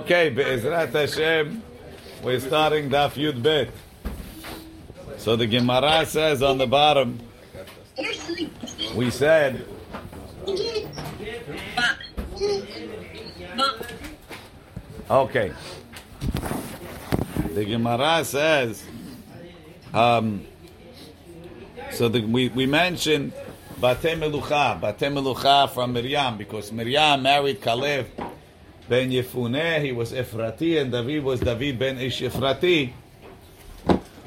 Okay, Be'ezrat Hashem, we're starting Daf Yud Bet. So the Gemara says on the bottom, we said, okay. The Gemara says, um, so the, we, we mentioned Bate Melucha, Bate Melucha from Miriam, because Miriam married Caleb ben Yefuneh, he was Ephraiti, and David was David ben Ish Ephraiti.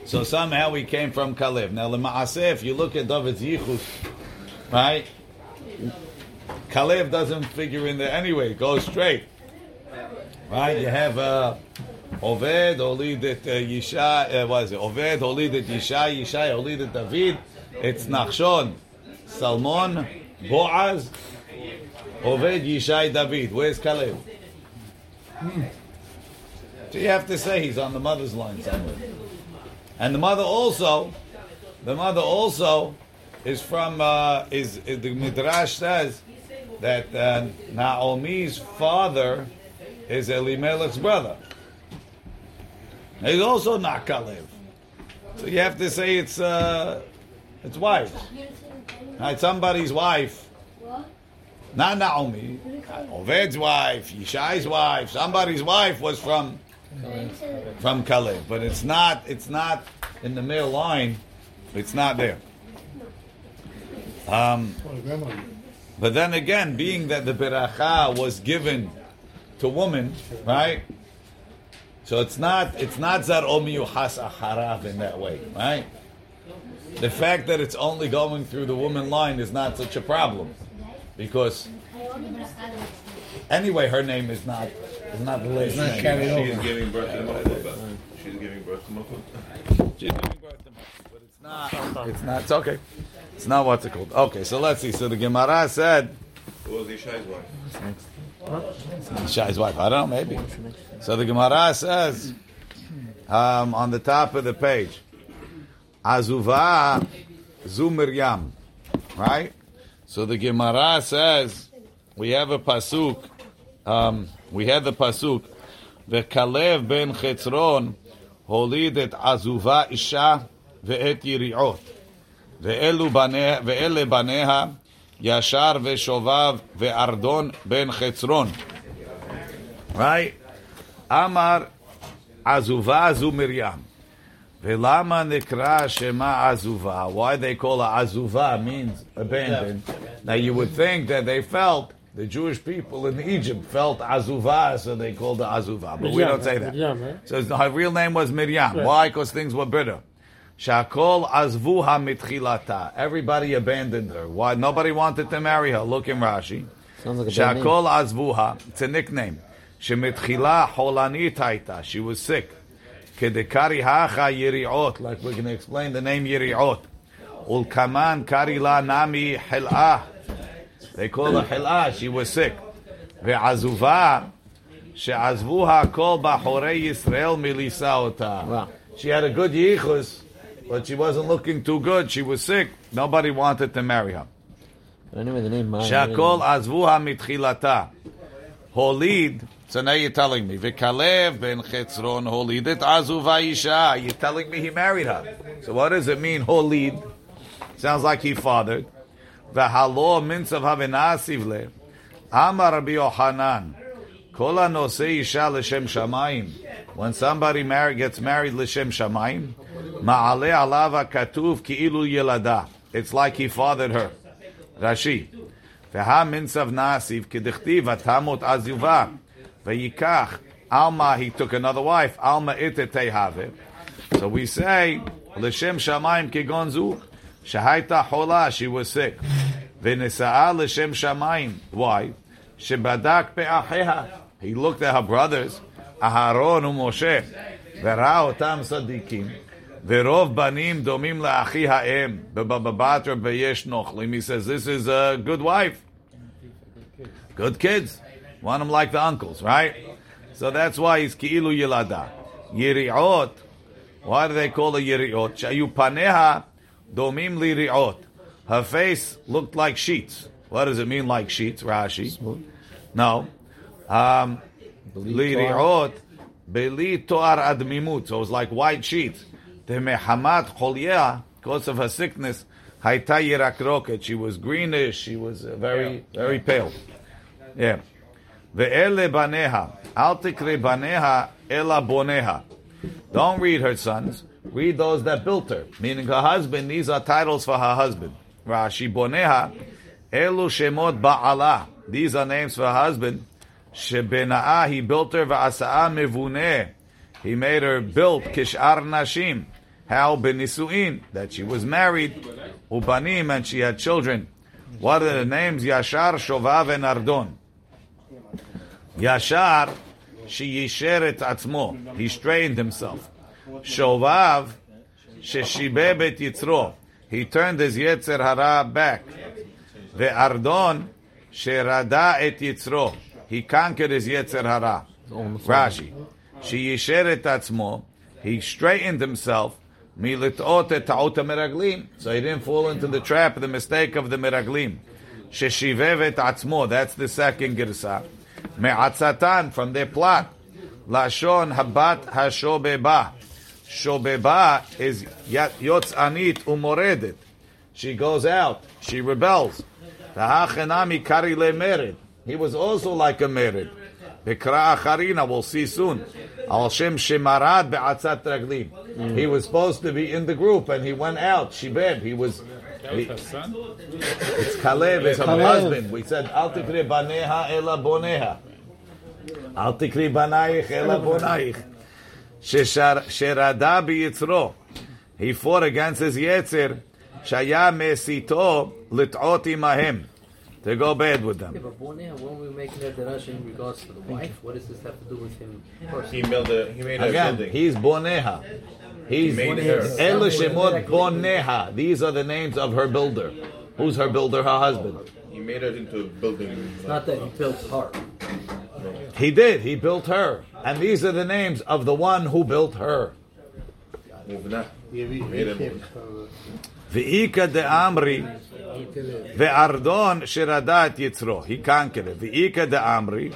So somehow he came from Caleb. Now, Lema'aseh, if you look at David's Yichus, right, Caleb doesn't figure in there anyway, it goes straight. Right, you have uh, Oved, Olidet uh, Yishai, uh, what is it? Oved, Olidet Yishai, Yishai, Olidet David, it's Nachshon, Salmon, Boaz, Oved, Yishai, David. Where's Caleb? So you have to say he's on the mother's line somewhere. And the mother also, the mother also is from, uh, is, is the Midrash says that uh, Naomi's father is Elimelech's brother. He's also not Caleb. So you have to say it's, uh, it's wife. Right, somebody's wife. Not Naomi. Oved's wife, Yishai's wife, somebody's wife was from from Caleb, but it's not. It's not in the male line. It's not there. Um, but then again, being that the beracha was given to women, right? So it's not. It's not zar omiyuhas acharav in that way, right? The fact that it's only going through the woman line is not such a problem, because anyway, her name is not is not the last not name. carried right? over. She's giving birth to Malchut. She's giving birth to Malchut. She's giving birth to but it's not. It's not. It's okay. It's not what's it called. Okay, so let's see. So the Gemara said Who was Ishai's wife? Shai's wife. I don't know. Maybe. So the Gemara says um, on the top of the page, Azuva Zu Miriam, right? So the Gemara says we have a pasuk. Um, we have the pasuk. וכלב בן חצרון הוליד את עזובה אישה ואת יריעות. ואלו בניה, ואלה בניה ישר ושובב וארדון בן חצרון. Right? אמר עזובה זו מרים. Velama nikra shema azuva. Why they call her azuva means abandoned. Now you would think that they felt the Jewish people in Egypt felt azuva, so they called her azuva. But we don't say that. So her real name was Miriam. Why? Because things were bitter. Shakol azvuha mitchilata. Everybody abandoned her. Why? Nobody wanted to marry her. Look in Rashi. Shakol azvuha. It's a nickname. Shemitchila holanit She was sick. Kedekari hacha yiriot, like we're going to explain the name yiriot. Ulkaman karila nami helah. They call her helah. She was sick. Ve'azuva she'azvuha kol bahorei Yisrael milisaota. She had a good yichus, but she wasn't looking too good. She was sick. Nobody wanted to marry her. Shakol azvuha mitchilata. Holid so now you're telling me, Vikalev ben Chetzron holidit azu vayisha. You're telling me he married her. So what does it mean, holid? Sounds like he fathered. V'halo minsav havenasivle. Amar Rabbi Yohanan. Kol hanosei isha l'shem shamayim. When somebody marry, gets married l'shem shamayim, ma'ale alav katuv ki'ilu yelada. It's like he fathered her. Rashi. V'ha minsav nasiv kedichtiv atamot azuva. ויקח, עלמא, he took another wife, עלמא איתה תהווה. So we say, לשם שמיים כגון זו, שהייתה חולה, she was sick, ונשאה לשם שמיים. Why? שבדק פאחיה. He looked at her brothers, אהרון ומשה, וראה אותם צדיקים. ורוב בנים דומים לאחי האם, בבא בתרא ביש נוכלים. He says, this is a good wife. Good kids. Want them like the uncles, right? So that's why he's ki'ilu yilada. Yiri'ot. Why do they call her yiri'ot? Shayu paneha domim liriot. Her face looked like sheets. What does it mean like sheets, Rashi? No. Um, li. Beli to'ar admimut. So it was like white sheets. Temehamat cholia Because of her sickness, haita yirakroket. She was greenish. She was uh, very, very pale. Yeah. Ve'ele baneha. Al tikre baneha ela boneha. Don't read her sons. Read those that built her. Meaning her husband. These are titles for her husband. Rashi boneha. Elu shemot ba'ala. These are names for her husband. Shebena'ah, he built her. Va'asa'a mevuneh. He made her built. Kishar nashim. How benisuin. That she was married. Ubanim, and she had children. What are the names? Yashar, Shovav, and Ardon. Yashar, sheyisher et atzmo. He strained himself. Shovav, sheshibe bet yitzro. He turned his yetzer hara back. Ve'ardon, sherada et yitzro. He conquered his yetzer hara. Rashi. Sheyisher et atzmo. He straightened himself. Militot et. So he didn't fall into the trap, the mistake of the meraglim. Sheshivev et atzmo. That's the second girsa. Me'atzatan, from their plot. Lashon habat hashobeba. Shobeba is yotzanit umoredet. She goes out. She rebels. Kari le merid. He was also like a merid. Bekra acharina, we'll see soon. Al shem shemarad be'atzat raglim. He was supposed to be in the group and he went out. Shibeb. He was. He- it's Kalev, it's her Kalev. husband. We said, Al tikri baneha ela boneha. Al tikri banayich ela bonayich. Sheshar- Sherada biyitzro. He fought against his yetzer. Shaya mesito lit'ot imahem. To go bad with them. Yeah, but Boneh, when we making a derasha in regards to the wife, what does this have to do with him personally? He made a, he made a Again, building. he's boneha. He's He made her. Elu Shemot boneha. These are the names of her builder. Who's her builder? Her husband. He made her into a building. It's not that he built her. He did. He built her. And these are the names of the one who built her. Muvna. He made him. V'ika de Amri ve'ardon sheradat yitzro. He conquered it. V'ika de Amri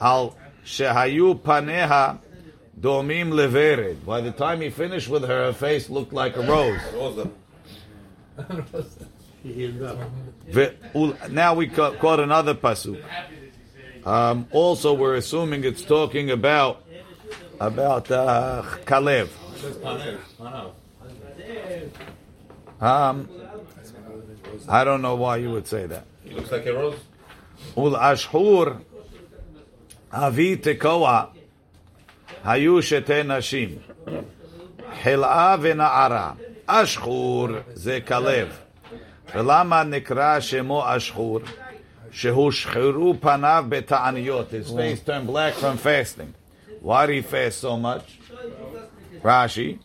al shehayu paneha domim levered. By the time he finished with her, her face looked like a rose. Rosa. Ve- ul- Now we ca- quote another pasuk. Um, also, we're assuming it's talking about about uh, Kalev. Um, I don't know why you would say that. He looks like a rose. Ul ashhur avi tekoa hayu shete nashim חלאה ונערה. אשחור זה כלב. ולמה נקרא שמו אשחור? שהושחרו פניו בתעניות. His face turned black from fasting. Why did he fast so much? רש"י,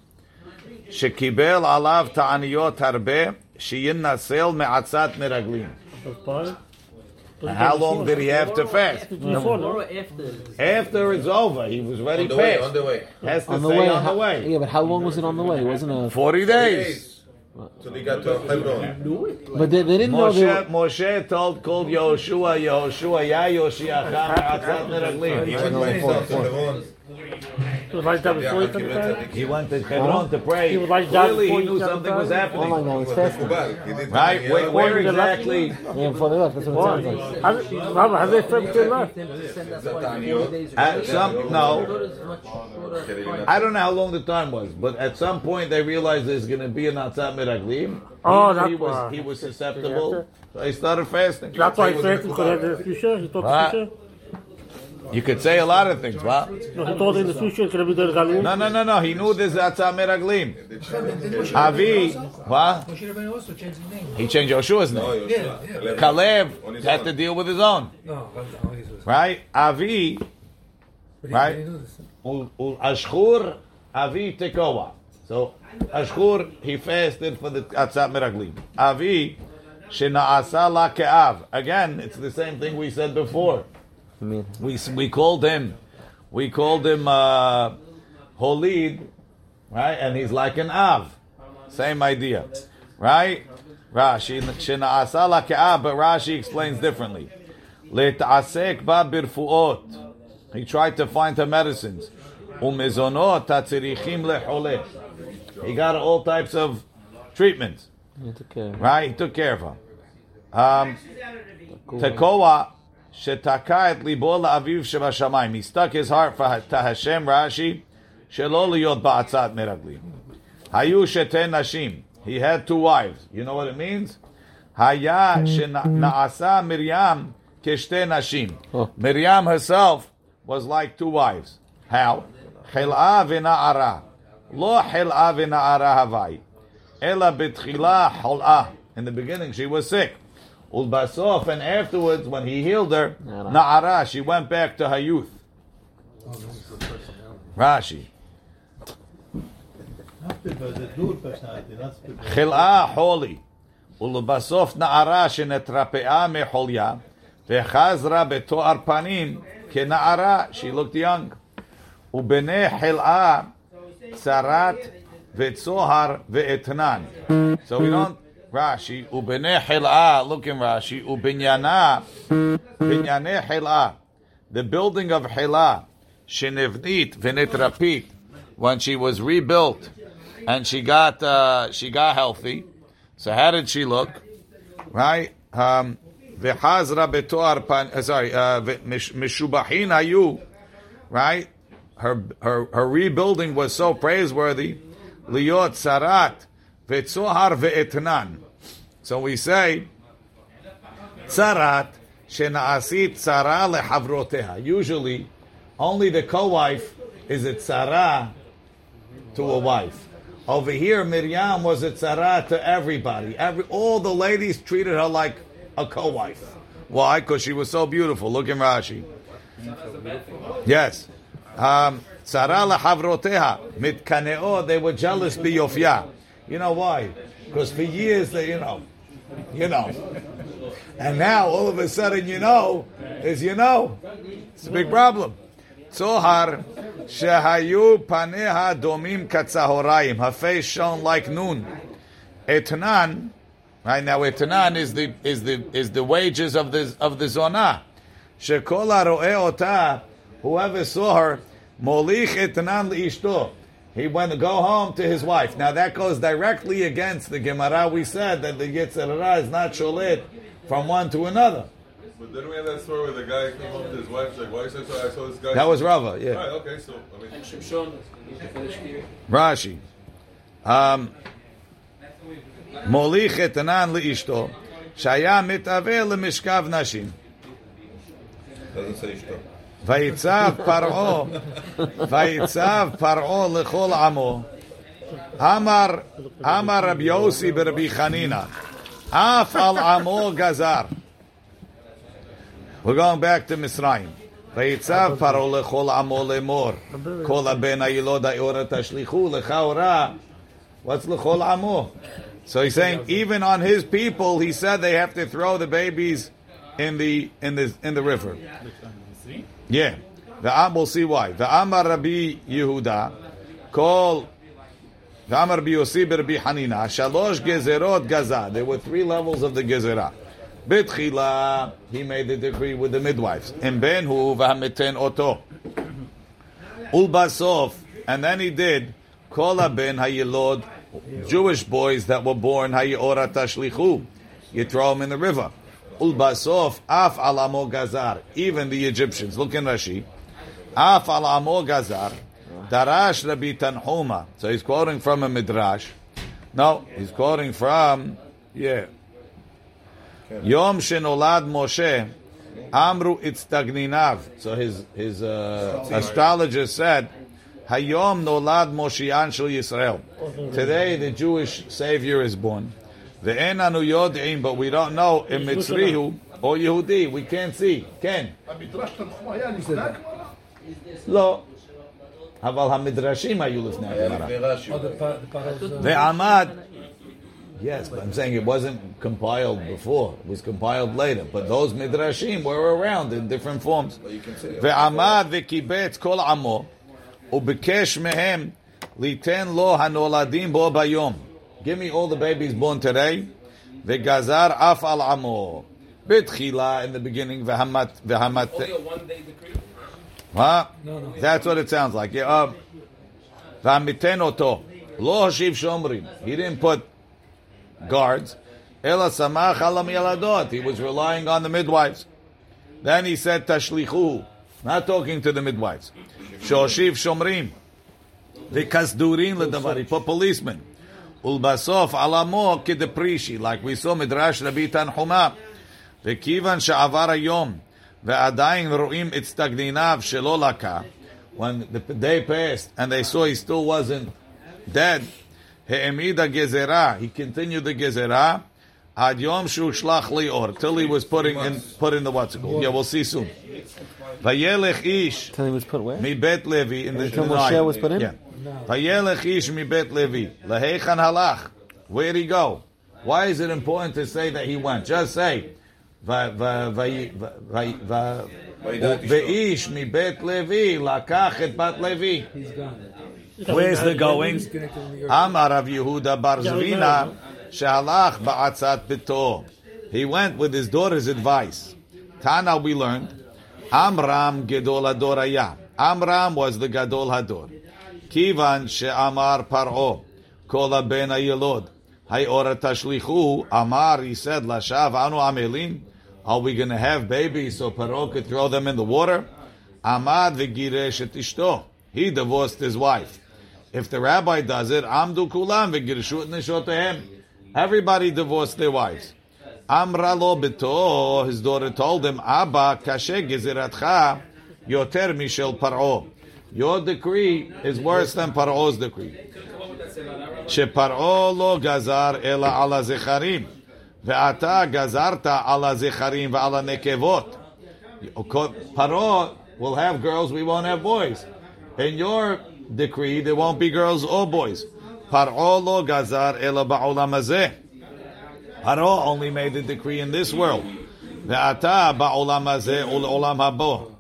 שקיבל עליו תעניות הרבה, שינסל מעצת מרגלים. And how long did he have to fast? Or after After it's over, he was ready On the way, fast. on the way. Has to On the say way. on the way. Yeah, but how long was it on the way? It wasn't a. 40 days. Days. So they got to Hebron. But they, they didn't know they Moshe, were. Moshe told called Yehoshua, Yehoshua, Ya Yoshiacha Me'atzat He Meraglim. went by himself to Hebron. He was like that before he he took went to He went to Hebron to pray. He was like that Clearly, before he he knew something was baptized? Oh my happening. God, it's He fasting. Right? Where, where Before he left? exactly? Yeah, before they left. That's what it sounds like. How did- Rabbi, how they fed till left? that's why 40 days At some, no. Thought it's much shorter. I don't know how long the time was, but at some point they realized there's going to be an Atzat Meraglim. Oh, he, that's he was why. he was susceptible, so he started fasting. That's why he fasted because he had the future. He thought the future. You could say a lot of things, wow. No, he thought in the future it's be the No, no, no, no. He knew this Atzat Meraglim. Avi, what? Moshe Rabbeinu also changed his name. He changed Yoshua's name. Yoshua. Yeah, Caleb had to deal with his own, No, but he was- right? Avi, Right. he knew this. ul- ul- Ashkur, Avi Tekoa. So Ashkur, he fasted for the Atzat Meraglim. Avi, Shena'asa la Ke'av. Again, it's the same thing we said before. I mean, We we called him, we called him uh, Holid, right? And he's like an Av. Same idea, right? Rashi Shena'asa la Ke'av, but Rashi explains differently. Let'asek ba birfuot. He tried to find her medicines. Umezonot tatzirichim lechole. He got all types of treatments. He took care. Right? He took care of her. Um, Tekoa shetaka et libo la'aviv shebashamayim. He stuck his heart for Hashem Rashi shelo liyot ba'atzat meraglim. Hayu sheten nashim. He had two wives. You know what it means? Haya mm-hmm. shena'asa Miriam keshte nashim. Oh. Miriam herself was like two wives. How? Chil'a v'na'ara. Lo chil'a v'na'ara havai. Ela betchila hol'a. In the beginning, she was sick. Ulbasof, and afterwards, when he healed her, Na'ara. na'ara, she went back to her youth. Rashi. חלאה חולי, ולבסוף נערה שנתרפאה מחוליה, וחזרה בתואר פנים כנערה, she looked young. ובני חלאה צרת וצוהר ואתנן. So we don't, Rashi, ubene hil'ah, look in Rashi, ubinyana, binyane hil'ah, the building of hil'ah, shenivnit v'nitrapit, when she was rebuilt and she got, uh, she got healthy. So how did she look? Right? Um, v'chazra betoar pan, uh, sorry, mishubahin uh, hayu, right? Her, her, her rebuilding was so praiseworthy. Liot sarat, v'tzohar ve'etnan. So we say tzarat shenaasit tzara lehavroteha. Usually, only the co-wife is a tzara to a wife. Over here, Miriam was a tzara to everybody. Every all the ladies treated her like a co-wife. Why? Because she was so beautiful. Look in Rashi. Yes. Um, Tzara lehavroteha mitkaneo. They were jealous biyofya. You know why? Because for years they, you know, you know, and now all of a sudden, you know, is you know, it's a big problem. Tzohar shehayu paneha domim katzahorayim. Her face shone like noon. Etnan, right now, etnan is the is the is the wages of the of the zona. Shekol haro'eh ota, whoever saw her, molich etnan liishto. He went to go home to his wife. Now that goes directly against the Gemara. We said that the Yetzirah is not sholet from one to another. But didn't we have that story where the guy came home to his wife, like, why is that so? I saw this guy. That was Rava, yeah. Right, okay, so, I mean, And Shimshon, you can finish here. Rashi. Um, מוליך אתנן לאשתו, שהיה מתאווה למשכב נשים. doesn't say shto. ויצב פרעה, ויצב פרעה לכל עמו. אמר, אמר רבי יוסי ברבי חנינא, אף על עמו גזר. We're going back to Mitzrayim. ויצב פרעה לכל עמו לאמור, כל הבן הילוד האורה תשליכו לכאורה. What's לכל עמו? So he's saying, even on his people, he said they have to throw the babies in the in the in the river. Yeah. The Am will see why. The Amar Rabbi Yehuda, call the Amar Rabbi Yossi Hanina, Shalosh Gezerot Gaza. There were three levels of the Gezerah. Bitchila, he made the decree with the midwives. In Benhu v'hamiten oto. Ulbasof, and then he did Kola ben hayilod, Jewish boys that were born hayora tashlichu. You throw them in the river. Ulbasof af alamo gazar. Even the Egyptians. Look in Rashi. Af alamo gazar. Darash Rabbi Tanhuma. So he's quoting from a midrash. No, he's quoting from yeah. Yom shenolad Moshe. Amru itztagninav. So his his uh, astrologer said, Hayom nolad shel Yisrael. Today the Jewish Savior is born. The enanu yodim, but we don't know in Mitzrihu or Yehudi. We can't see. Ken. לא. אבל המדרשים היו לפני הגמרא. Oh, the, pa- the Paro's, uh, ועמד, yes, but I'm saying it wasn't compiled before. It was compiled later. But those midrashim were around in different forms. ועמד וקיבץ כל עמו, וביקש מהם ליתן לו הנולדים בו ביום. Give me all the babies born today. V'gazar af al amo. Bitchila in the beginning. V'hamat v'hamat. Only a one day decree. Huh? No, no. That's what it sounds like. Yeah. Um, oto. Lo hashiv shomrim. He didn't put guards. Ela samach alam yaladot. He was relying on the midwives. Then he said tashlichu. Not talking to the midwives. Shoshiv shomrim. V'kasdurin ledavari. Put policemen. Ulbasof alamo kedeprishi. Like we saw midrash Rabbi Tanhuma. וכיוון שעבר היום ועדיין רואים את סטגניניו שלא לקה, when the day passed and they saw he still wasn't dead, העמידה גזרה, he continued the גזרה, עד יום שהושלך ליאור, till he was putting in, put in the what's it called. Yeah, we'll see soon. וילך איש Till he was put where? מבית לוי, in the, Until in the Moshe night. Hayelech ish mi bet Levi. Lehechan halach. Where'd he go? Why is it important to say that he went? Just say. Ve'ish mi bet Levi. Lakach et bat Levi. He's gone. Where's the going? Amar of Yehuda Bar Zvina. Shehalach ba'atzat bito. He went with his daughter's advice. Tana we learned. Amram gedol hador Amram was the gadol hador. כיוון שאמר פרעה, כל הבן הילוד, היאורה תשליכו, אמר, he said, לשווא אנו עמלים, are we going to have babies so Paro could throw them in the water? Amad v'giresh et ishto. He divorced his wife. If the rabbi does it, amdu kulam v'girshu et nishotehem. Everybody divorced their wives. Amra lo bito, his daughter told him, Abba kashe geziratcha yoter mishel paro. Your decree is worse than Paro's decree. שפרעה לא גזר אלא על הזכרים, ואתה גזרת על הזכרים ועל הנקבות. Paro will have girls, we won't have boys. In your decree, there won't be girls or boys. Paro lo gazar ela ba'olam hazeh. Paro only made the decree in this world. Ve'ata ba'olam hazeh ul'olam habo.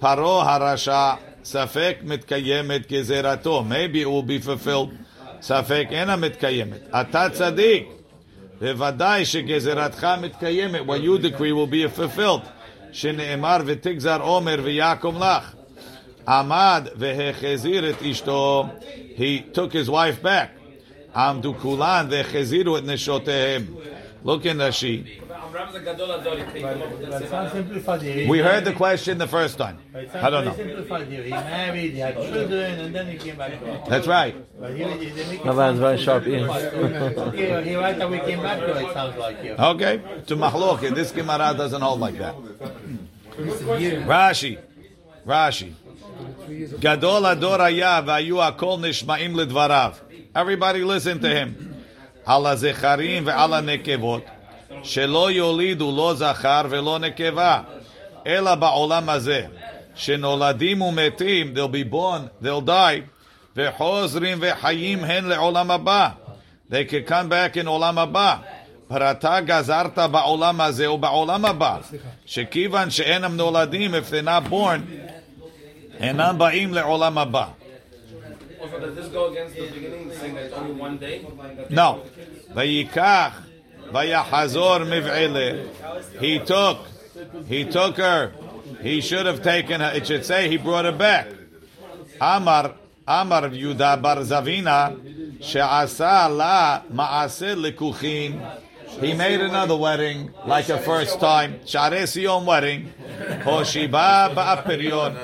Paro harasha Safek mitkayemet gezerato. Maybe it will be fulfilled. Safek ena mitkayemet. Ata tzadik. Bevadai shegezeratcha mitkayemet. What you decree will be fulfilled. Sheneemar v'tigzar omer v'yakum lach. Amad v'hechezir et ishto. He took his wife back. Amdu kulan v'hecheziru et neshotehem. Look in Rashi. But it's not simplified here. We heard the question the first time. I don't know. simplified here. He married, he had children, and then he came back to us. That's right. But here, he- they make it My man's very sharp ears. Okay, he right away came back to it, it sounds like here. Okay. To mahloket. This Gemara doesn't hold like that. Hmm. Rashi. Rashi. Gadol ador haya v'ayu akol nishma'im ledvarav. Everybody listen to him. Ala zecharim ve'ala nekevot. שלא יולידו לא זכר ולא נקבה, אלא בעולם הזה, שנולדים ומתים, they'll be born, they'll die, וחוזרים וחיים הן לעולם הבא. They can come back in עולם הבא. פרתה גזרת בעולם הזה ובעולם הבא, שכיוון שאינם נולדים, if they're not born, אינם באים לעולם הבא. No. ויקח Vayahazor miv'ile. He took, he took her. He should have taken her. It should say he brought her back. Amar, Amar Yuda bar Zavina, la ma'aseh lekuchin. He made another wedding, like a first time. Sharesion wedding. Hoshiva ba'apiryon.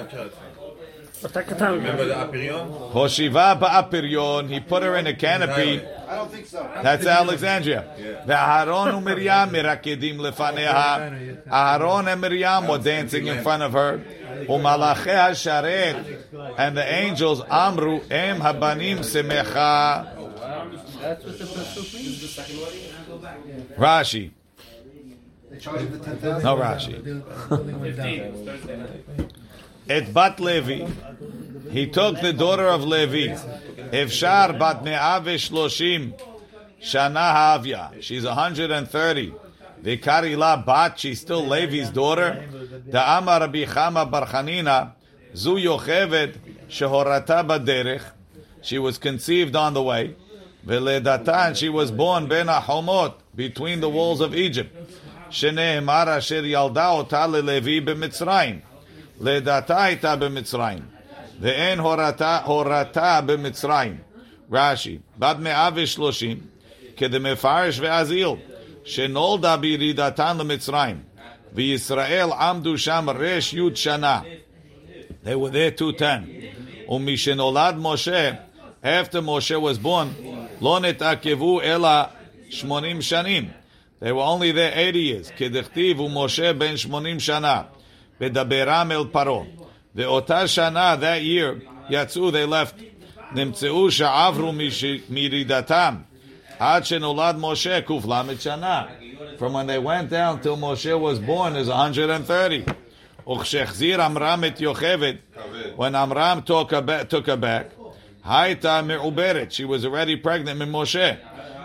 Remember the apirion? Hoshiva ba'apiryon. He put her in a canopy. I don't think so. That's Alexandria. Aharon and Miriam lefaneha. Aharon and Miriam were dancing in front of her. And the angels amru em habanim semecha. That's. Rashi. Charge the 10,000. No, Rashi. The building went down. את בת לוי. He took the daughter of Levi. אפשר בת מאה ושלושים שנה האביה. She's 130. וקרא לה בת, she's still Levi's daughter. דאמר רבי חמא בר חנינא, זו יוכבת שהורתה בדרך. She was conceived on the way. ולידתה, she was born בין החומות, between the walls of Egypt. שנאמר אשר ילדה אותה ללוי במצרים. לידתה הייתה במצרים, ואין הורתה, הורתה במצרים. רש"י, בת מאה ושלושים, כדמפרש ואזיל, שנולדה בירידתן למצרים, וישראל עמדו שם רש י' שנה. They were there 210. ומשנולד משה, after Moshe was born, לא נתעכבו אלא 80 שנים. They were only there 80 years. כדכתיב ומשה בן 80 שנה, Vedaberam el Paro. The Otar Shana, that year, Yatzu they left. Nimtzeu she'avru miridatam. Ad she'nolad Moshe kuflamet shana. From when they went down till Moshe was born is 130. Uchshechzir Amram et Yochevet. When Amram took her back, took her back Haita me'uberet. She was already pregnant with Moshe.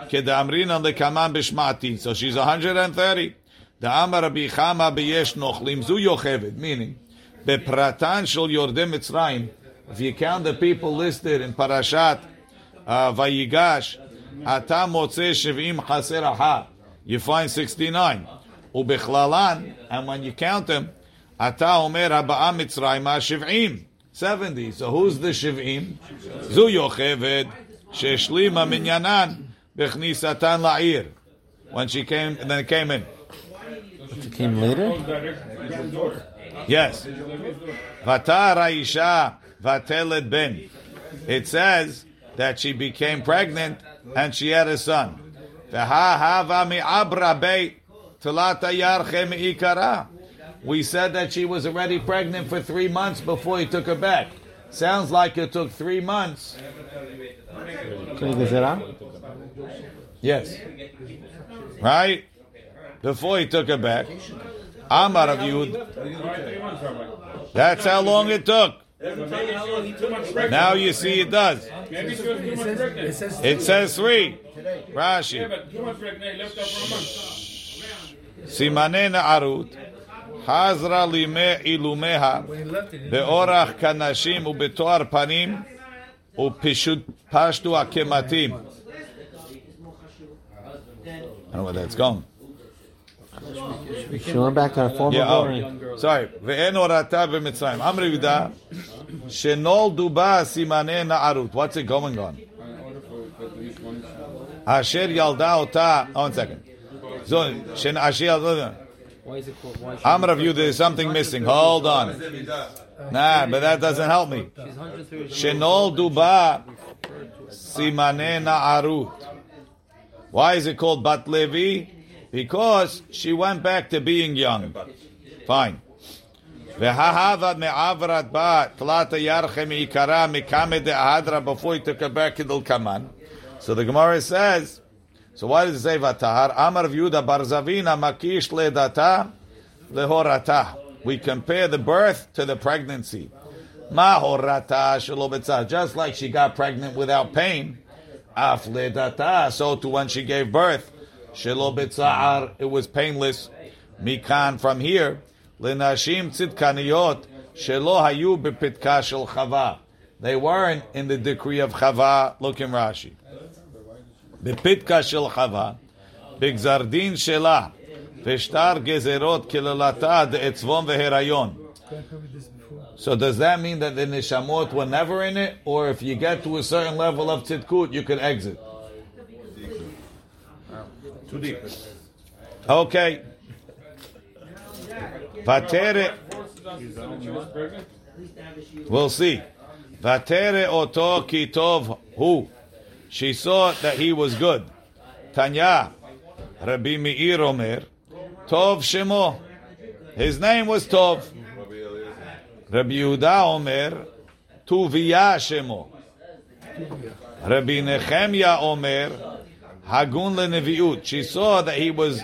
Kedamrin al bishmati. So she's 130. The Amar Rabbi Chama beyesh nochlim zu yocheved, meaning bepratan shel yordem Mitzrayim. If you count the people listed in Parashat uh, Vayigash, ata motze shivim haser you find sixty-nine. Ubechlalan, and when you count them, ata omer habaam Mitzrayim shivim. 70. So who's the Shiv'im? Zu Yocheved, Sheshlima Minyanan, BeChnisatan La'ir. When she came, and then came in. It came later. Yes. Vatar Aisha vateled ben. It says that she became pregnant and she had a son. V'ha hava mi'abra beit telata yarche mi'ikara. We said that she was already pregnant for three months before he took her back. Sounds like it took three months. Can you get that out? Yes. Right? Before he took her back. Amar of Yud. That's how long it took. Now you see it does. It says three. Rashi. סימני נערות, חזרה לימי עילומיה, באורח כנשים ובתואר פנים, ופשטו הקמטים. I don't know where that's going. She went back to her former yeah, oh, glory. Sorry. Ve'en orata. Amri v'da. Shenol duba simanei na'arut. What's it going on? Asher yalda ota. Oh, one second. So, shen asher yalda why is it called? There's something missing. Hold on. Nah, but that doesn't help me. Shenol duba simanena arut. Why is it called Bat Levi? Because she went back to being young. Fine. Before he took her back, kaman. So the Gemara says, so why does it say vatahar? Amar Yehuda Barzavina makish ledata lehorata. We compare the birth to the pregnancy. Mahorata shelo Just like she got pregnant without pain, af ledata. So to when she gave birth, Shelo betza'ar, it was painless. Mikan from here, lenashim tzidkaniyot, shelo hayu bepitka chava. They weren't in the decree of chava, look in Rashi. Bipitkashel chava, bigzardin shela, veshtar gezerot kilalata de'etzvon veherayon. So does that mean that the neshamot were never in it, or if you get to a certain level of tzidkut, you can exit? Too deep. Okay. Vatere. We'll see. Vatere oto kitov hu. She saw that he was good. Tanya. Rabbi Meir Omer. Tov Shemo. His name was Tov. Rabbi Yehuda Omer. Tuvia Shemo. Rabbi Nehemiah Omer. Hagun leneviut. She saw that he was,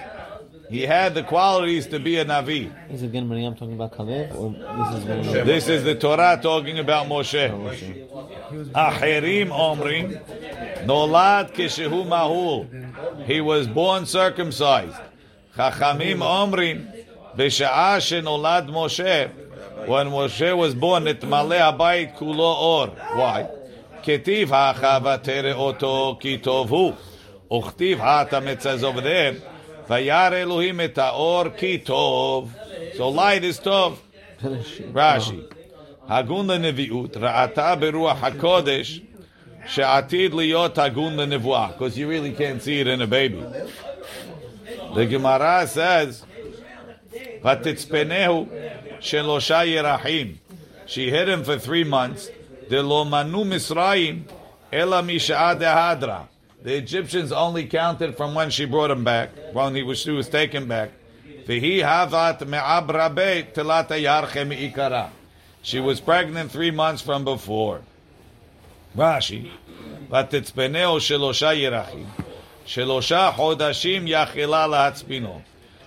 he had the qualities to be a navi. Is it again Miriam talking about Kalev, or this is This is the Torah talking about Moshe. Oh, Acherim omrim, nolad kishehu mahul. He was born circumcised. Chachamim omrim, b'sha'ah shenolad Moshe. When Moshe was born, it maleh habayit kulo or. Why? Ketiv ha'chavatere oto kitov Uchtiv Hatam, it says over there, Vayar Elohim et haor ki tov. So light is tov. Rashi. Hagun leneviut, ra'ata beruach hakodesh, she'atid liyot hagun lenevuah. Because you really can't see it in a baby. The Gemara says, Vatitzpenehu shelosha yerahim. She hid him for three months. De lo manu misraim, ela misha'adehadra. The Egyptians only counted from when she brought him back, when he was, she was taken back. והיא הבת מעב רבה תלת הירחה מעיקרה. She was pregnant three months from before. רש"י, ותצפנהו שלושה ירחים, שלושה חודשים יכלה להצפינו.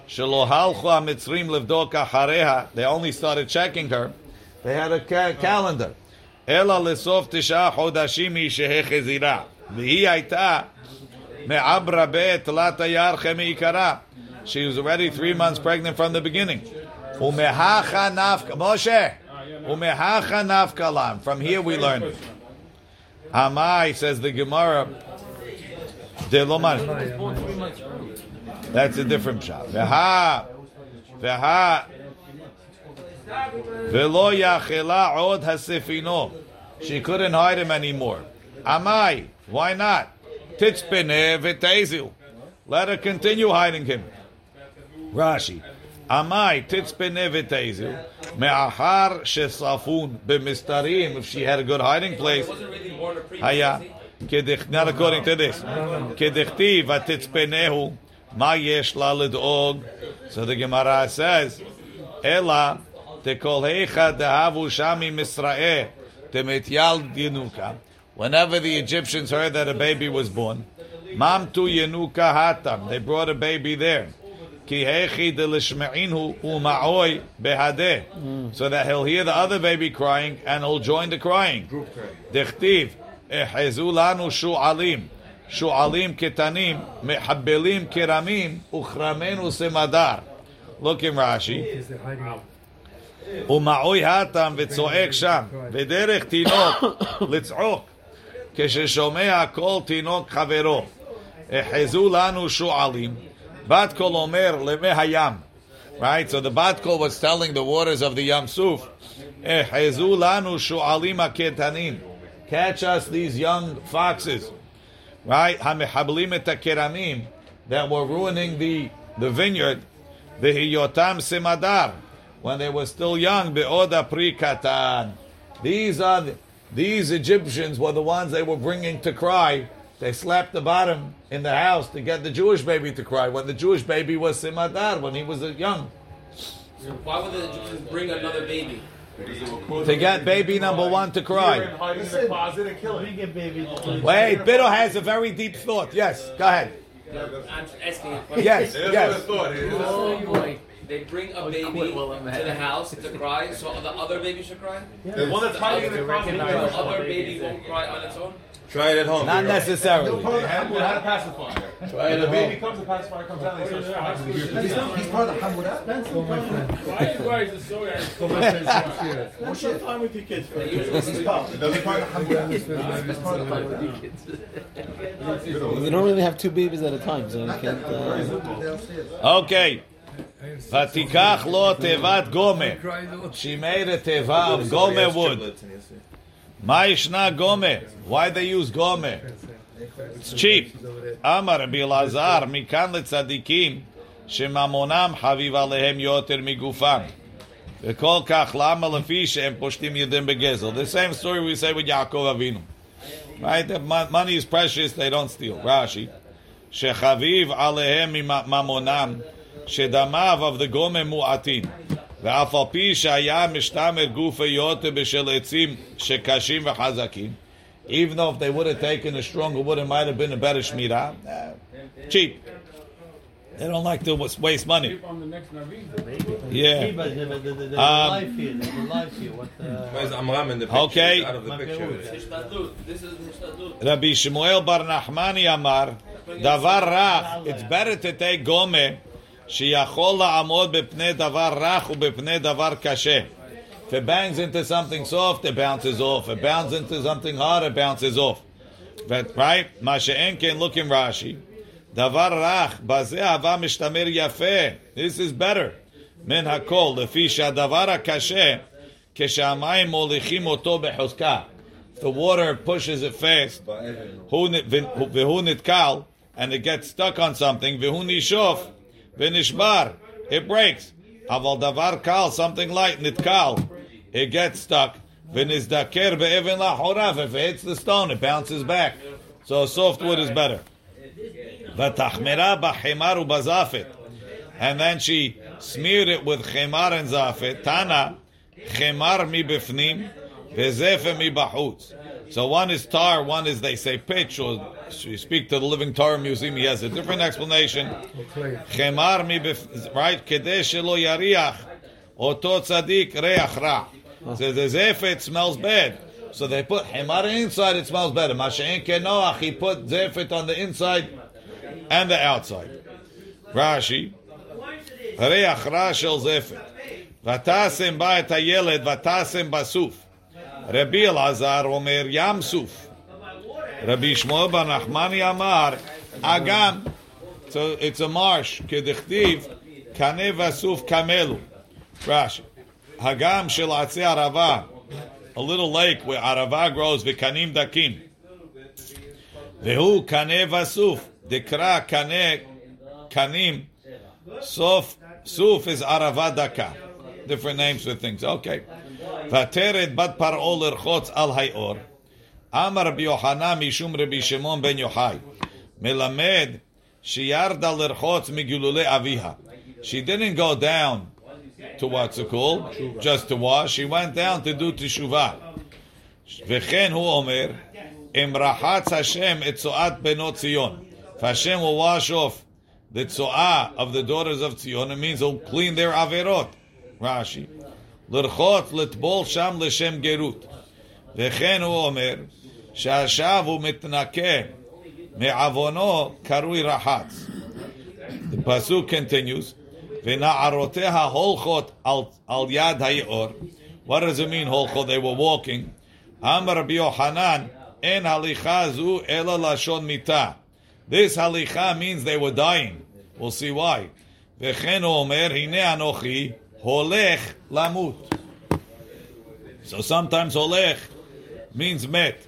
שלא הלכו המצרים לבדוק אחריה, they only started checking her, they had a ca- calendar. אלא לסוף תשעה חודשים היא שהחזירה. והיא הייתה מעב רבה תלת הירחה מעיקרה. She was already three months pregnant from the beginning. ומהכה נפקא, משה, ומהכה נפקא לם. From here we learn it. Amai, says the Gemara, דלא מנ- That's a different shot. Veha, veha, velo yachela od hasifino. She couldn't hide him anymore. Amai, Why not? Titspineh v'tezil. Let her continue hiding him. Rashi. Amai titspineh v'tezil. Me'achar shesafun b'mistarim. If she had a good hiding place. Haya. Not according to this. Kedichti v'titspinehu. Ma yesh la l'd'og. So the Gemara says, Ela tekolhecha dehavu shami misrae Temetial dinuka. Whenever the Egyptians heard that a baby was born, mamtu yenuka hatam, they brought a baby there. Ki hechi delishme'inhu uma'oi behadeh. So that he'll hear the other baby crying and he'll join the crying. דכתיב, החזו לנו שועלים, שועלים קטנים, מחבלים כרמים, וכרמנו סמדר. Look in Rashi. ומעוי התם וצועק שם, ודרך תינוק לצעוק, כששומע כל תינוק חברו. החזו לנו שועלים, בת קול אומר למי הים. Right, so the bat kol was telling the waters of the Yam Suf, החזו לנו שועלים הקטנים. Catch us these young foxes. Right, המחבלים את הכרמים that were ruining the, the vineyard, והיותם סמדר, when they were still young, be'oda pri katan. These are the, these Egyptians were the ones they were bringing to cry. They slapped the bottom in the house to get the Jewish baby to cry when the Jewish baby was simadar when he was young. Why would the Egyptians bring another baby? To get baby number one to cry. hiding in the closet and killing. Oh, Wait, Biddle has a very deep thought. Yes, go ahead. I'm asking a question. Yes, yes. What I thought. It is. Oh boy. They bring a baby to the it. house to cry, so the other baby should cry. The one that's hiding in the closet. The other baby won't cry on its own. Try it at home. Not necessarily. They had, they had a pacifier. Try it the at baby home. comes, the pacifier comes out, and he starts crying. He's, part of the Hamudah. Why you guys are so What's your time with your kids? They usually He's part of the Hamudah. He's part of the Hamudah. We don't really have two babies at a time, so you can't. Uh, Okay. ותיקח לו תיבת גומה. She made a teva of gome wood. מה ישנה גומה? Why they use גומה? It's cheap. אמר רבי אלעזר, מכאן לצדיקים, שממונם חביב עליהם יותר מגופם. וכל כך למה לפי שהם פושטים ידם בגזל. The same story we say with יעקב אבינו. Right? If mon- money is precious, they don't steal. רש"י, שחביב עליהם ממונם, שדמיו of the גומה מועטים. ואף על פי שהיה משתמר גופי יותר בשל עצים שקשים וחזקים, even though if they would have taken a stronger wood, it might have been a better shmirah. Uh, cheap. They don't like to waste money. on the next Navi? Yeah. But the, the, the, the Um, life here, the, the life here, what uh, Where's Amram in the picture? Okay. Out of the picture. Hishtadlut. This is Hishtadlut. Rabbi Shmuel Bar Nachmani Amar, Davar Rach, it's better to take Gome, שיכול לעמוד בפני דבר רך ובפני דבר קשה. If it bangs into something soft, it bounces off. If it bounces into something hard, it bounces off. But, right? מה שאין כן, look in Rashi. דבר רך, בזה הווה משתמר יפה. This is better. מן הכל, לפי שהדבר הקשה, כשהמים מוליכים אותו בחוזקה. If the water pushes it fast, הוא נ- ו- והוא נתקל, and it gets stuck on something, והוא נשוף, Vinishbar, it breaks. Aval davar kal, something light, nitkal, it gets stuck. Vinizdaker be'evin lahorav, if it hits the stone, it bounces back. So soft wood is better. V'tachmira b'chemar u'bazafet. And then she smeared it with chemar and zafet. Tana, chemar mi bifnim, vezefe mi b'chutz. So one is tar, one is, they say, pitch or so you speak to the Living Torah Museum, he has a different explanation. Right? Kedei shelo yariach. Oto tzadik reach ra. Says the zefet smells bad. So they put hemar inside, it smells better. Mashen kenoach, he put zefet on the inside and the outside. Rashi. ריח רע של זפת. ותשם בה את הילד ותשם בסוף. רבי אלעזר Rabbi Shmuel ben Nachmani Amar Agam. So it's a marsh. Kedichtiv Kane Vasuf Kamelu. Rashi. Hagam Shel Atzi Arava. A little lake where Arava grows Vekanim Dakim. Vehu Kane Vasuf. Dikra Kane Kanim. Sof Suf is Arava Daka. Different names for things. Okay. Vateret bat parol erchotz al hayor. אמר רבי יוחנן משום רבי שמעון בן יוחאי. מלמד שירדה לרחוץ מגילולי אביה. She didn't go down to what's it called? Just to wash. She went down to do teshuvah. וכן הוא אומר, אם רחץ השם את צואת בנות ציון, והשם will wash off the tzoah of the daughters of Tzion, it means he'll clean their averot. Rashi. לרחוץ, לטבול שם לשם גרות. וכן הוא אומר, שעכשיו הוא מתנקה מעוונו קרוי רחץ. The pasuk continues, ונערותיה הולכות על, על יד היאור. What does it mean, הולכות? They were walking. אמר רבי יוחנן, אין הליכה זו אלא לשון מיתה. This halicha means they were dying. We'll see why. וכן הוא אומר, הנה אנוכי הולך למות. So sometimes הולך means met.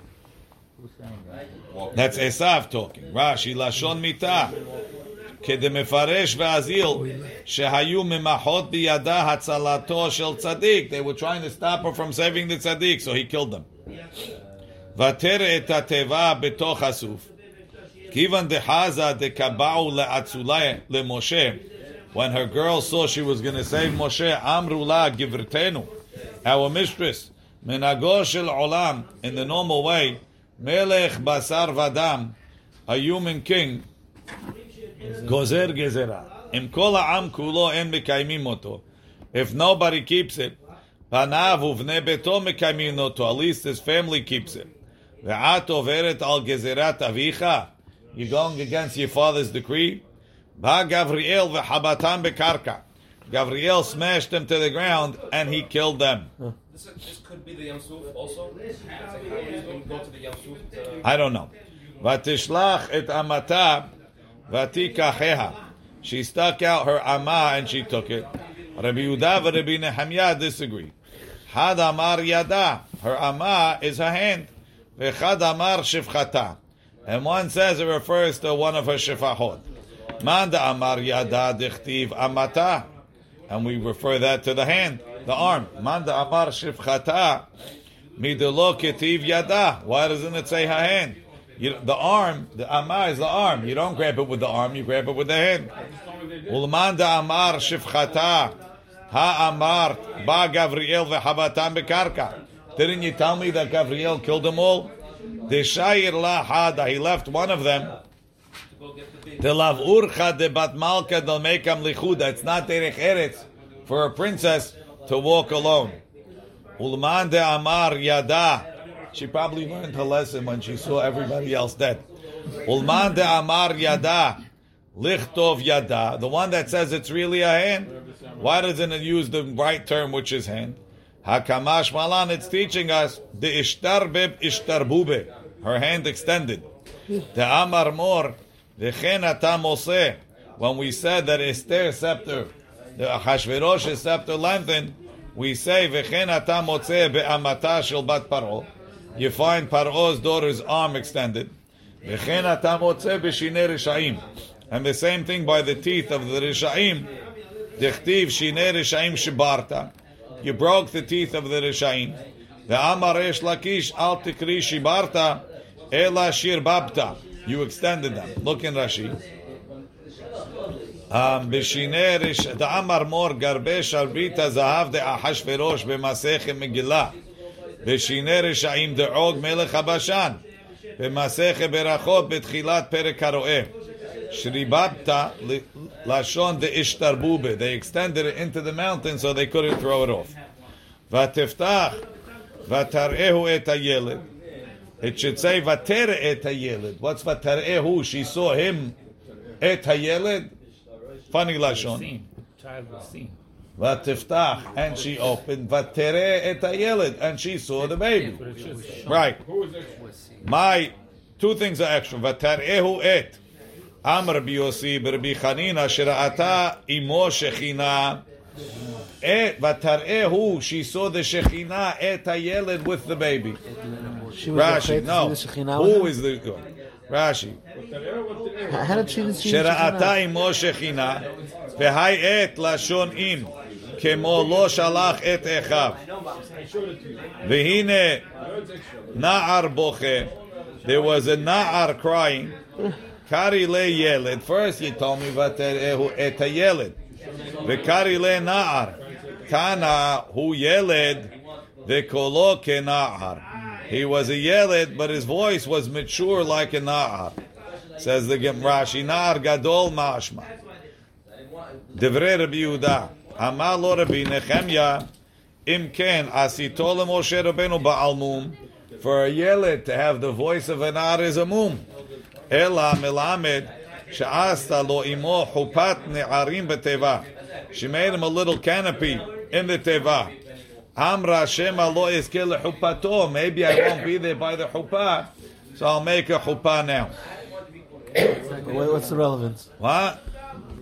That's Esav talking. Rashi, לשון מיתה. כדמפרש ואזיל, שהיו ממחות בידה הצלתו של צדיק. They were trying to stop her from saving the tzaddik, so he killed them. ותרא את התיבה בתוך הסוף. כיוון דחזה דקבעו לאצולה למשה, when her girls saw she was going to save Moshe, אמרו לה, גברתנו, our mistress, מנהגו של עולם, in the normal way, מלך בשר ודם, a human king, גוזר גזרה. אם כל העם כולו אין מקיימים אותו, if nobody keeps it, בניו ובני ביתו מקיימים אותו, at least his family keeps it. ואת עוברת על גזירת אביך, you're going against your father's decree. בא גבריאל וחבטם בקרקע. Gabriel smashed them to the ground and he killed them. This, is, this could be the Yamsuf also. I don't know. Vatishlach et amata vatikacheha. She stuck out her ama and she took it. Rabbi Yehuda and Rabbi Nehemiah disagree. Had amar yada. Her ama is her hand. Vechad amar shivchata. And one says it refers to one of her shifahot. Manda amar yada dichtiv amata. And we refer that to the hand the arm. Manda amar shifchata. Midelo ketiv yada. Why doesn't it say? You, the arm, the amar is the arm. You don't grab it with the arm, you grab it with the hand. Ulmanda amar shifchata. Ha amar ba Gavriel v'chavatam bekarka. Didn't you tell me that Gavriel killed them all? The shayir la hada. He left one of them. The lav urcha de bat malka del mekam lichuda. It's not derech eretz for a princess to walk alone. Ulman de amar yada. She probably learned her lesson when she saw everybody else dead. Ulman de amar yada. Lichtov yada. The one that says it's really a hand. Why doesn't it use the right term, which is hand? Hakamash malan. It's teaching us the ishtarbib ishtarbube. Her hand extended. The amar mor. Oseh. When we said that Esther scepter the Achashverosh's scepter lengthened, we say, V'chen ata motzeh be'amata shel bat paro. You find Paro's daughter's arm extended. V'chen ata motzeh b'shinei rishaim. And the same thing by the teeth of the rishaim. Dichtiv shinei rishaim shibarta. You broke the teeth of the rishaim. Ve'amar resh lakish al tikri shibarta ela shir babta. You extended them. Look in Rashi. Um, בשינר, דאמר מור גרבה שרביט הזהב דאחשוורוש במסכת מגילה. בשינר רשעים דעוג מלך הבשן. במסכת ברכות בתחילת פרק הרועה. שריבבת לשון דאשתרבובה. They extended it into the mountain so they couldn't throw it off. ותפתח ותראהו את הילד. It should say ותרא את הילד. What's ותראהו? She saw him את הילד. Funny lashon. Child was seen. Vatiftach, and she opened. Vatere et hayeled, and she saw the baby. But it should say. Right. My two things are extra. Vatarehu et. Amr biyosi berbi chanina shira'ata imo shechina. Et vatarehu, she saw the shechina et hayeled with the baby. She was Rashi, no. to see the Shekhinah with Who him? is the The שראתה? עמו שכינה, והי עת לשון אם, כמו לא שלח את אחיו. והנה נער בוכה, there was a נער crying, קרעי לילד, first you told me ותראהו את הילד, וקרעי לנער, קנה הוא ילד, וקולו כנער. He was a Yelit, but his voice was mature like a Na'ar. Says the Rashi, Na'ar Gadol Mashma. Devre Rabbi Yehuda, Amar lo Rabbi Nechemya, Im Ken, Asito le Moshe Rabbeinu Ba'al Mum. For a Yelit to have the voice of an Na'ar is a Mum. Ela Melamed, sheasta lo imo Chupat Ne'arim b'teva. She made him a little canopy in the Teva. Amra Shema lo iskil chupato. Maybe I won't be there by the chuppah, so I'll make a chuppah now. Wait, what's the relevance? What?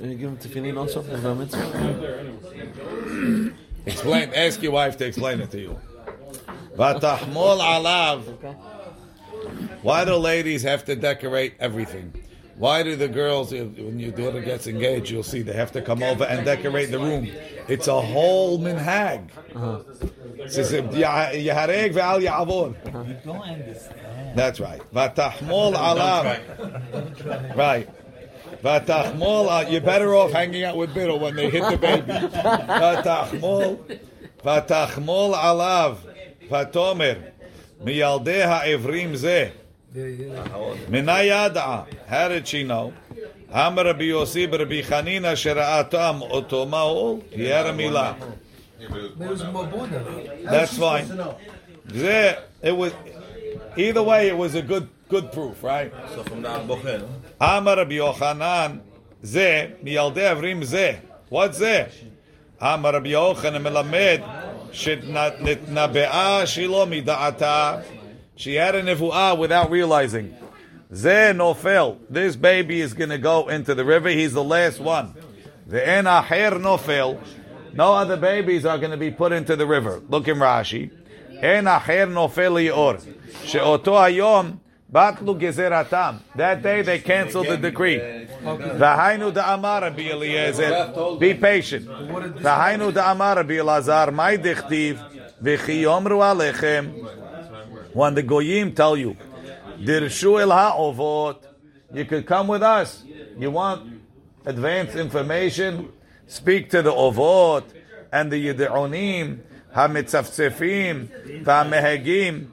Are you giving tefillin also? A mitzvah? Explain. Ask your wife to explain it to you. Vatahmol alav. Why do ladies have to decorate everything? Why do the girls, when your daughter gets engaged, you'll see they have to come over and decorate the room? It's a whole minhag. "Ya- yahareg ve'al ya'avor." That's right. Vatahmol alav. Right. Vatachmol, uh, you're better off hanging out with Biddle when they hit the baby. Vatachmol, vatachmol alav, vatomer, miyaldei ha'evrim zeh. Minayada. How did she know? Amar Rabbi Yossi Rabbi Chanina shera'atam otomao. He had a milah. That's fine. It was either way. It was a good good proof, right? So from now, Bochel. Amar Rabbi Yochanan ze miyaldei avrim ze. What ze? Amar Rabbi Yochanan melamed shetnatnabea shilo midata. She had a nevuah without realizing. Zeh nofel. This baby is going to go into the river. He's the last one. The enaher nofel. No other babies are going to be put into the river. Look in Rashi. Enaher nofel yor. She'oto hayom. Batlu gezeratam. That day they canceled the decree. V'hainu da'amara bi'eliezer. Be patient. V'hainu da'amara bi'elazar. My dichtiv. V'chi yomru alechem. When the goyim tell you, dirshu el ha'ovot, you could come with us. You want advanced information? Speak to the ovot and the yid'onim, ha'mitzafzefim, ha'mehegim.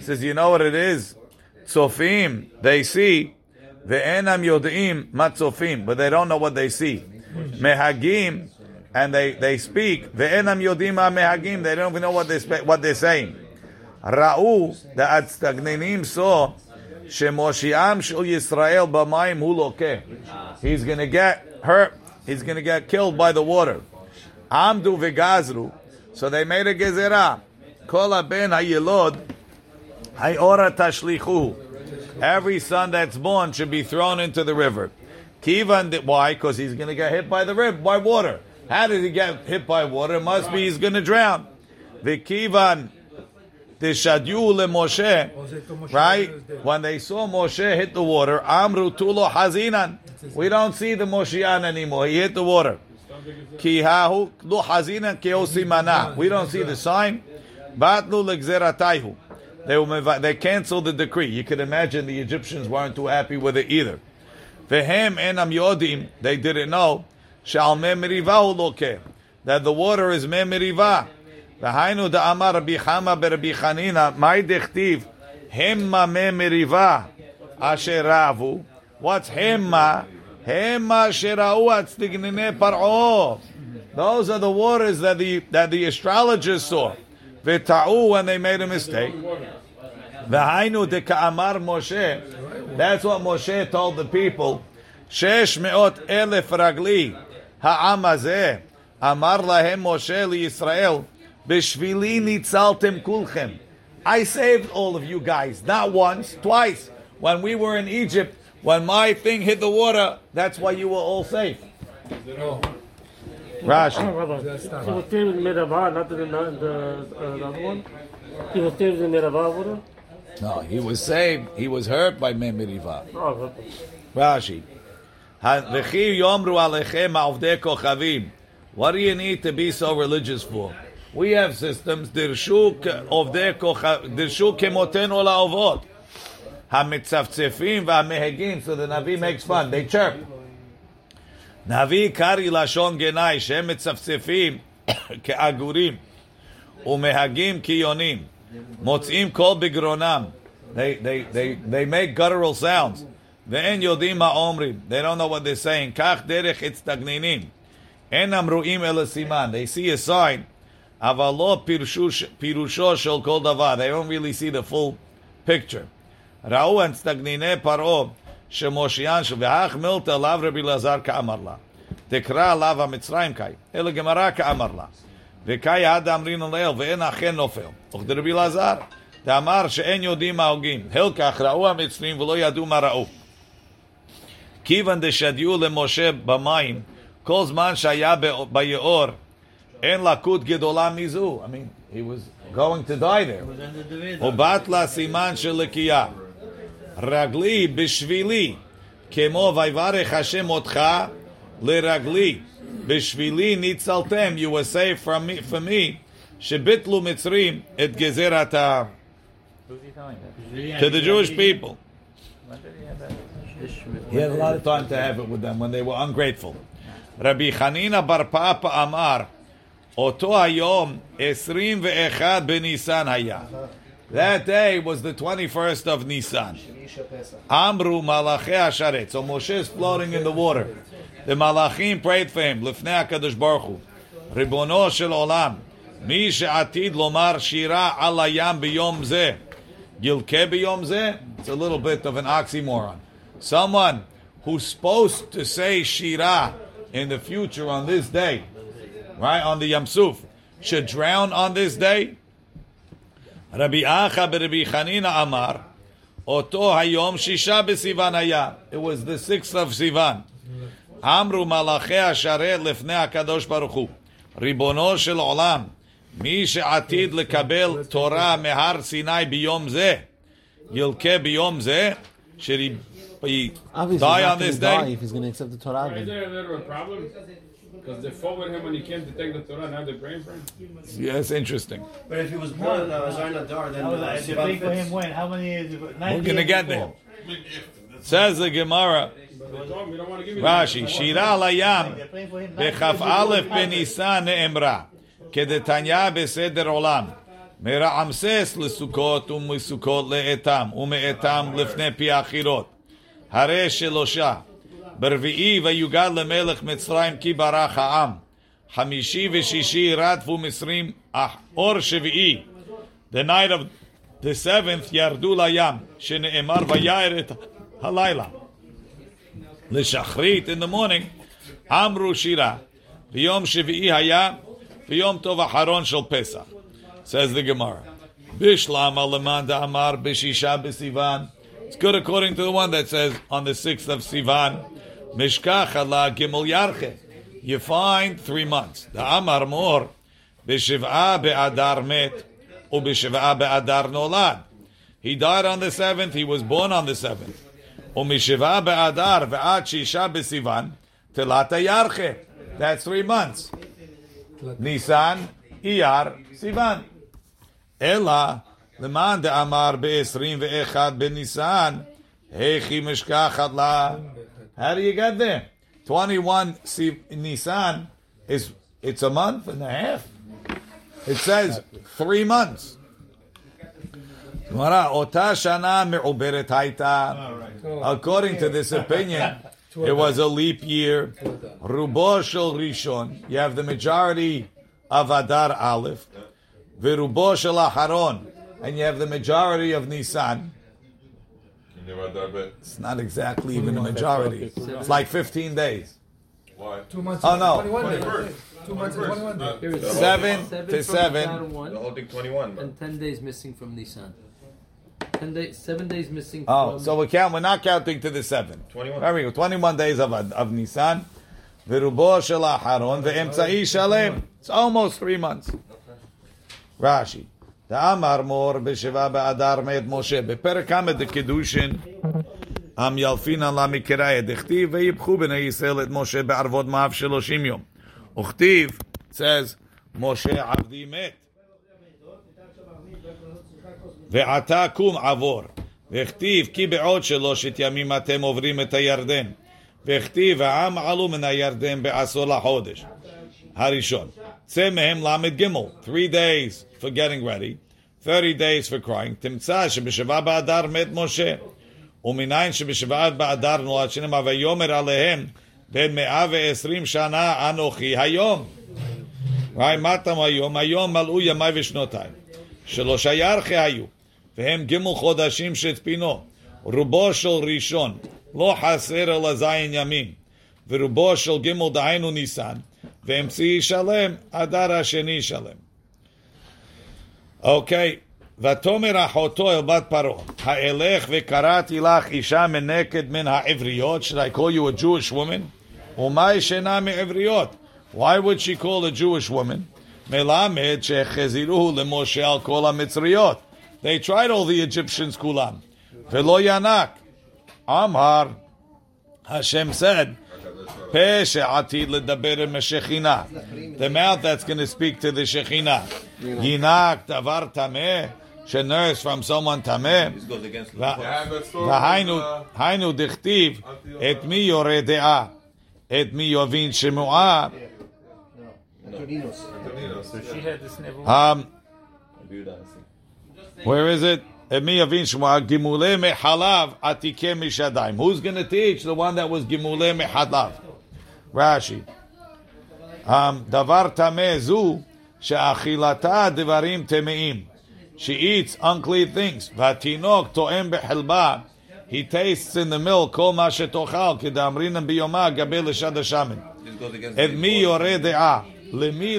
Says, you know what it is? Tzofim, they see. Ve'enam yod'im matzofim, but they don't know what they see. Mehagim, and they, they speak. Ve'enam yodim mehagim, they don't even know what, they, what they're saying. ראו, the הצטגננים saw, שמושיעם של ישראל במים הוא לוקה. He's going to get hurt. He's going to get killed by the water. עמדו וגזרו. So they made a גזירה. כל הבן הילוד, היאורה תשליכו. Every son that's born should be thrown into the river. Kivan, why? Because he's going to get hit by the river, by water. How did he get hit by water? It must be he's going to drown. V'kivan tishadyu Moshe. Right? When they saw Moshe hit the water, Amru tulo hazinan. We don't see the Moshian anymore. He hit the water. Kihahu lo hazinan keosimana. We don't see the sign. Batlu legzeratayhu. They they canceled the decree. You can imagine the Egyptians weren't too happy with it either. Vehem enam yodim. They didn't know. Shal memiriva lokeh. That the water is memiriva. Da amar Rabbi Chama beRabbi Chanina. My dechtiv. Hemma memiriva. Asher ravu. What's hemma? Hemma sherau atztignine par'o. Those are the waters that the that the astrologers saw. V'ta'u when they made a mistake. De ka'amar Moshe. That's what Moshe told the people. Shesh me'ot elef ragli ha'am hazeh. Amar lahem Moshe liYisrael. B'shvili nitzaltem kulchem. I saved all of you guys, not once, twice. When we were in Egypt, when my thing hit the water, that's why you were all safe. Rashi. He was saved in Merava, not in the, the, uh, other one. He was saved in Merava water. No, he was saved. He was hurt by Memiriva. Oh. Rashi. V'chi yomru alechem ha'ovdei kochavim. What do you need to be so religious for? We have systems. Dirshu ovdei kochav. Dirshu kemotenu la'ovot. Hamitzavtzefim v'hamehegim. So the Navi makes fun. They chirp. Navi kari lashon genai shem mitzavtzefim ke'agurim umehagim kiyonim. Motzim kol bigronam. They, they, they, they make guttural sounds. Ve'en yodim ha'omrim. They don't know what they're saying. Kach derech itztagninim. Enam ru'im el. They see a sign. Aval lo pirusho pirusho shel kol davar. They don't really see the full picture. Ra'u en stagnine paro shemoshian shel ve'ach milta lav Rabbi Lazar ka'amar la. תקרא עליו המצרים קאי, אלא גמרא כאמר לה. וקאי עד אמרין ליל, ואין אכן נופל. וכדרבי אלעזר, דאמר שאין יודעים מה הוגים. הלקח ראו המצרים ולא ידעו מה ראו. כיוון דשדיעו למשה במים, כל זמן שהיה ב- ביאור, En lakut gedola mizu. I mean, he was going to die there. Obat la siman shelikia. Ragli bishvili. Kemo vayvare Hashem otcha leragli Bishvili nitzaltem. You were saved from me, for me. Shebitlu mitzrim et gezerata. To the Jewish people. He had a lot of time to have it with them when they were ungrateful. Rabbi Hanina Bar Papa Amar. אותו היום 21 בניסן היה. That day was the 21st of Nisan. Amru Malachi Asharet. So Moshe is floating in the water. The Malachim prayed for him. Lifnei HaKadosh Baruch Hu. Ribono shel Olam. מי שעתיד לומר שירה על הים ביום זה. ילקה ביום זה? It's a little bit of an oxymoron. Someone who's supposed to say shira in the future on this day, right, on the Yam Suf, should drown on this day? Rabbi Acha Rabbi Chanina Amar, Oto Hayom Shisha B'Sivan Haya. It was the sixth of Sivan. Amru Malachi Asharet Lefnei HaKadosh Baruch Hu. ריבונו של עולם, מי שעתיד לקבל תורה מהר סיני ביום זה, ילקה ביום זה, should he Obviously, die he's on not this going to die day? if he's going to accept the Torah. Is then. there a little problem? Because they fought with him when he came to take the Torah, now they're praying for him. Yeah, that's interesting. But if he was born in uh, Zar Nadar, then How was uh, that? The Sivan big for fits. him when? How many years? ago? We're going to get there. Says the Gemara, But they told him, we don't want to give you Rashi, שירה לים, They're praying for him. בכ"א בניסן נאמרה, כדתניא בסדר עולם, מרעמסס לסוכות ומסוכות לאתם, ומאתם לפני פי החירות. הרי שלושה, ברביעי ויוגד למלך מצרים כי ברח העם. חמישי ושישי רדפו מצרים, אך אור שביעי, the night of the seventh ירדו לים, שנאמר וירא את הלילה. לשחרית in the morning, אמרו שירה. ביום שביעי היה, ביום טוב אחרון של פסח. Says the Gemara. Bishlama leman da'amar b'shisha b'sivan. It's good according to the one that says on the 6th of Sivan, Mishkach ala gimel yarche. You find three months. The Amar Mor, b'shiv'a be'adar met, u'b'shiv'a be'adar nolad. He died on the seventh, he was born on the seventh. U'mishiv'a be'adar ve'ad shisha b'sivan, tilata yarche. That's three months. Nisan, Iyar, Sivan. Ela, leman de amar be'esrim ve'echad be'nisan, hechi mishkachat ala. How do you get there? 21 Nisan is it's a month and a half. It says three months. According to this opinion, it was a leap year. Rishon. You have the majority of Adar Aleph. Virubo Aharon. And you have the majority of Nisan. It's not exactly even a majority. It's like 15 days. Why? Two months. Oh no. 21 days. 21 Two months. 21 days. Seven, uh, seven, seven to seven. One, the whole thing 21. Bro. And 10 days missing from Nissan. Ten days, seven days missing. Oh, so we count. We're not counting to the seven. Twenty-one. Very good. Twenty-one days of of Nissan. It's almost three months. Okay. Rashi. דאמר מור בשבעה באדר מת משה. בפרק כ"א דקידושין המילפינן לה מקראיה. דכתיב ויפחו בני ישראל את משה בערבות מאב שלושים יום. וכתיב, says, משה עבדי מת. ועתה קום עבור. והכתיב כי בעוד שלושת ימים אתם עוברים את הירדן. והכתיב העם עלו מן הירדן בעשור לחודש. הראשון. צא מהם ל"ג, 3 days for getting ready, 30 days for crying. תמצא שבשבעה באדר מת משה. ומניין שבשבעה באדר נולד שנאמר ויאמר עליהם בן מאה ועשרים שנה אנוכי היום. right, מה אתם היום? היום מלאו ימיי ושנותיי. שלושה ירחי היו, והם ג' חודשים שצפינו. רובו של ראשון לא חסר אלא זין ימים, ורובו של ג' דהיינו ניסן, ואמצעי שלם, אדר השני שלם. אוקיי, ותאמר אחותו אל בת פרעה, האלך וקראתי לך אישה מנקד מן העבריות, should I call you a Jewish woman? ומה ישנה מעבריות? Why would she call a Jewish woman? מלמד שחזירוהו למשה על כל המצריות. They tried all the Egyptians כולם, ולא ינק. אמר, Hashem said, the mouth that's going to speak to the Shekhinah. Yinak davar tameh. She nursed from someone tameh. The hainu dichtiv et mi yoredeah. Et mi yovin shemu'ah. Um, where is it? Who's going to teach the one that was gimule mehalav? Rashi. Um, Davar tameh zu she'achilata temeim. She eats unclean things. Vatinok to'em behelba. He tastes in the milk kol ma shetochal kedamrinan biyoma gabe mi yore. Lemi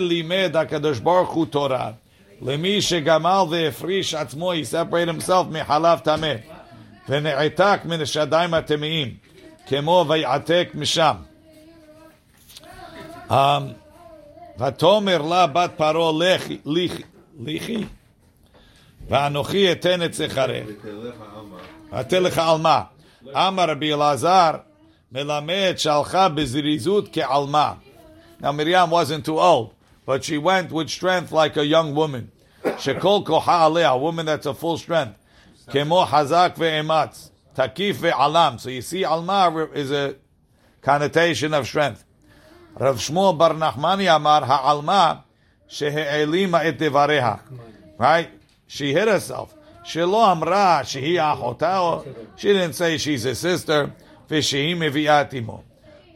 Torah. למי שגמל והפריש עצמו, he separated himself מחלב טמא, ונעתק מן השדיים הטמאים, כמו ויעתק משם. Um, ותאמר לה בת פרעה לכי, לכי, לכי, ואנוכי אתן את זכרך. אתן לך על מה? אמר רבי אלעזר, מלמד שהלכה בזריזות כעלמה. Now Miriam wasn't too old, but she went with strength like a young woman. Shekol koha aleh, a woman that's a full strength. Kemo hazak ve'ematz. Takif ve'alam. So you see, alma is a connotation of strength. Rav Shmuel Bar Nachmani Amar ha'alma shehe'elima et devareha. Right? She hit herself. Shelo amra shehi achotao. She didn't say she's a sister. Ve'shehim meviatimo.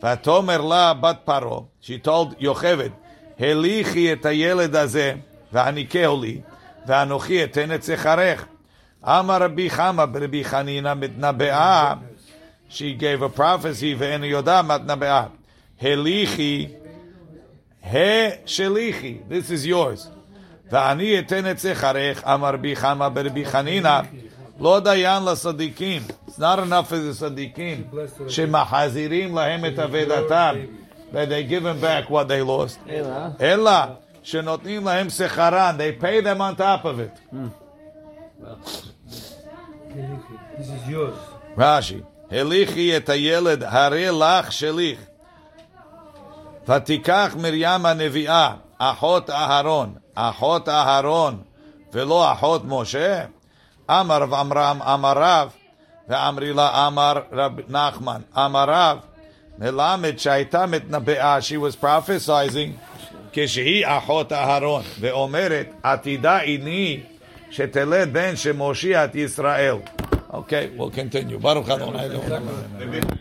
Vatomer la bat paro. She told Yocheved, הליכי את הילד הזה, והניקהו לי, ואנוכי אתן את זכרך. אמר רבי חמא ברבי חנינא מתנבאה, she gave a prophecy, ואין יודעה מתנבאה. הליכי, השליכי, this is yours. ואני אתן את זכרך, אמר רבי חמא ברבי חנינא, לא דיין לצדיקים. It's not enough for the צדיקים, שמחזירים להם את אבדתם. that they give them back what they lost. Ela. Ella, shenotnim lahem secharan. They pay them on top of it. This is yours. רש"י, הליכי את הילד הרי לך שליך. ותיקח מרים הנביאה, אחות אהרון, אחות אהרון, ולא אחות משה? אמר רב עמרם, אמר רב, ואמרי לה, אמר רב נחמן, אמר רב, מלמד שהייתה מתנבאה, she was prophesying, כשהיא אחות אהרון, ואומרת, עתידה עיני שתלד בן שמושיע את ישראל. Okay, we'll continue. ברוך אדוני אלוהינו.